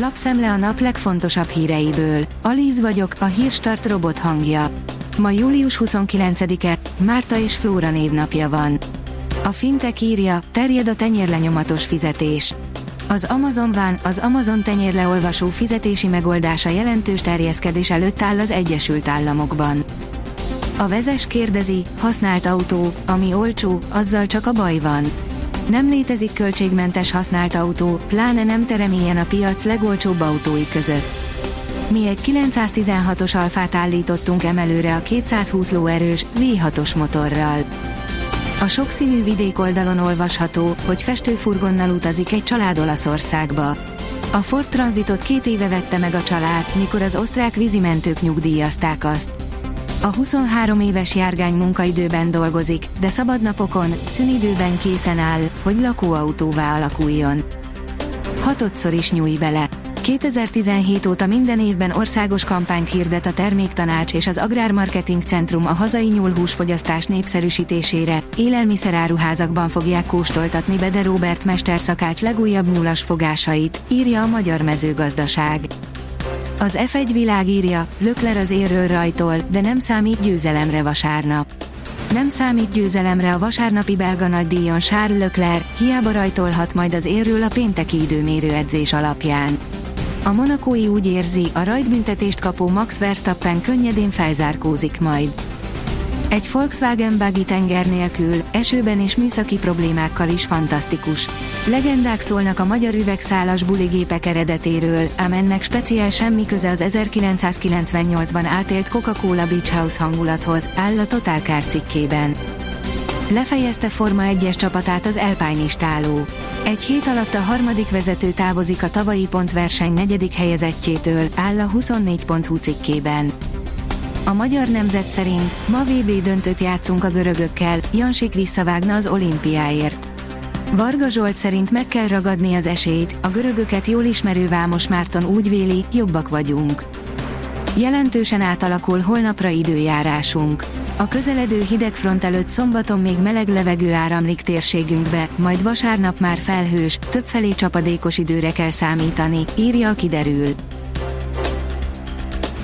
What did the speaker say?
Lapszemle a nap legfontosabb híreiből. Alíz vagyok, a hírstart robot hangja. Ma július 29-e, Márta és Flóra névnapja van. A Fintek írja, terjed a tenyérlenyomatos fizetés. Az Amazon van, az Amazon tenyérleolvasó fizetési megoldása jelentős terjeszkedés előtt áll az Egyesült Államokban. A vezes kérdezi, használt autó, ami olcsó, azzal csak a baj van. Nem létezik költségmentes használt autó, pláne nem teremélyen a piac legolcsóbb autói között. Mi egy 916-os alfát állítottunk emelőre a 220 lóerős, V6-os motorral. A sokszínű vidék oldalon olvasható, hogy festőfurgonnal utazik egy család Olaszországba. A Ford Transitot két éve vette meg a család, mikor az osztrák vízimentők nyugdíjazták azt. A 23 éves járgány munkaidőben dolgozik, de szabadnapokon, szünidőben készen áll, hogy lakóautóvá alakuljon. Hatodszor is nyúj bele. 2017 óta minden évben országos kampányt hirdet a Terméktanács és az Agrármarketing Centrum a hazai nyúlhúsfogyasztás népszerűsítésére. Élelmiszeráruházakban fogják kóstoltatni Bede Robert mesterszakács legújabb nyulas fogásait, írja a Magyar Mezőgazdaság. Az F1 világ írja, Lökler az érről rajtol, de nem számít győzelemre vasárnap. Nem számít győzelemre a vasárnapi belga nagydíjon Charles Leclerc, hiába rajtolhat majd az érről a pénteki időmérő edzés alapján. A monakói úgy érzi, a rajtbüntetést kapó Max Verstappen könnyedén felzárkózik majd. Egy Volkswagen buggy tenger nélkül, esőben és műszaki problémákkal is fantasztikus. Legendák szólnak a magyar üvegszálas buligépek eredetéről, ám ennek speciál semmi köze az 1998-ban átélt Coca-Cola Beach House hangulathoz, áll a Total Car cikkében. Lefejezte Forma 1-es csapatát az Alpine Egy hét alatt a harmadik vezető távozik a tavalyi pontverseny negyedik helyezettjétől, áll a 24.hu cikkében. A magyar nemzet szerint ma VB döntőt játszunk a görögökkel, Jansik visszavágna az olimpiáért. Varga Zsolt szerint meg kell ragadni az esélyt, a görögöket jól ismerő Vámos Márton úgy véli, jobbak vagyunk. Jelentősen átalakul holnapra időjárásunk. A közeledő hidegfront előtt szombaton még meleg levegő áramlik térségünkbe, majd vasárnap már felhős, többfelé csapadékos időre kell számítani, írja a kiderül.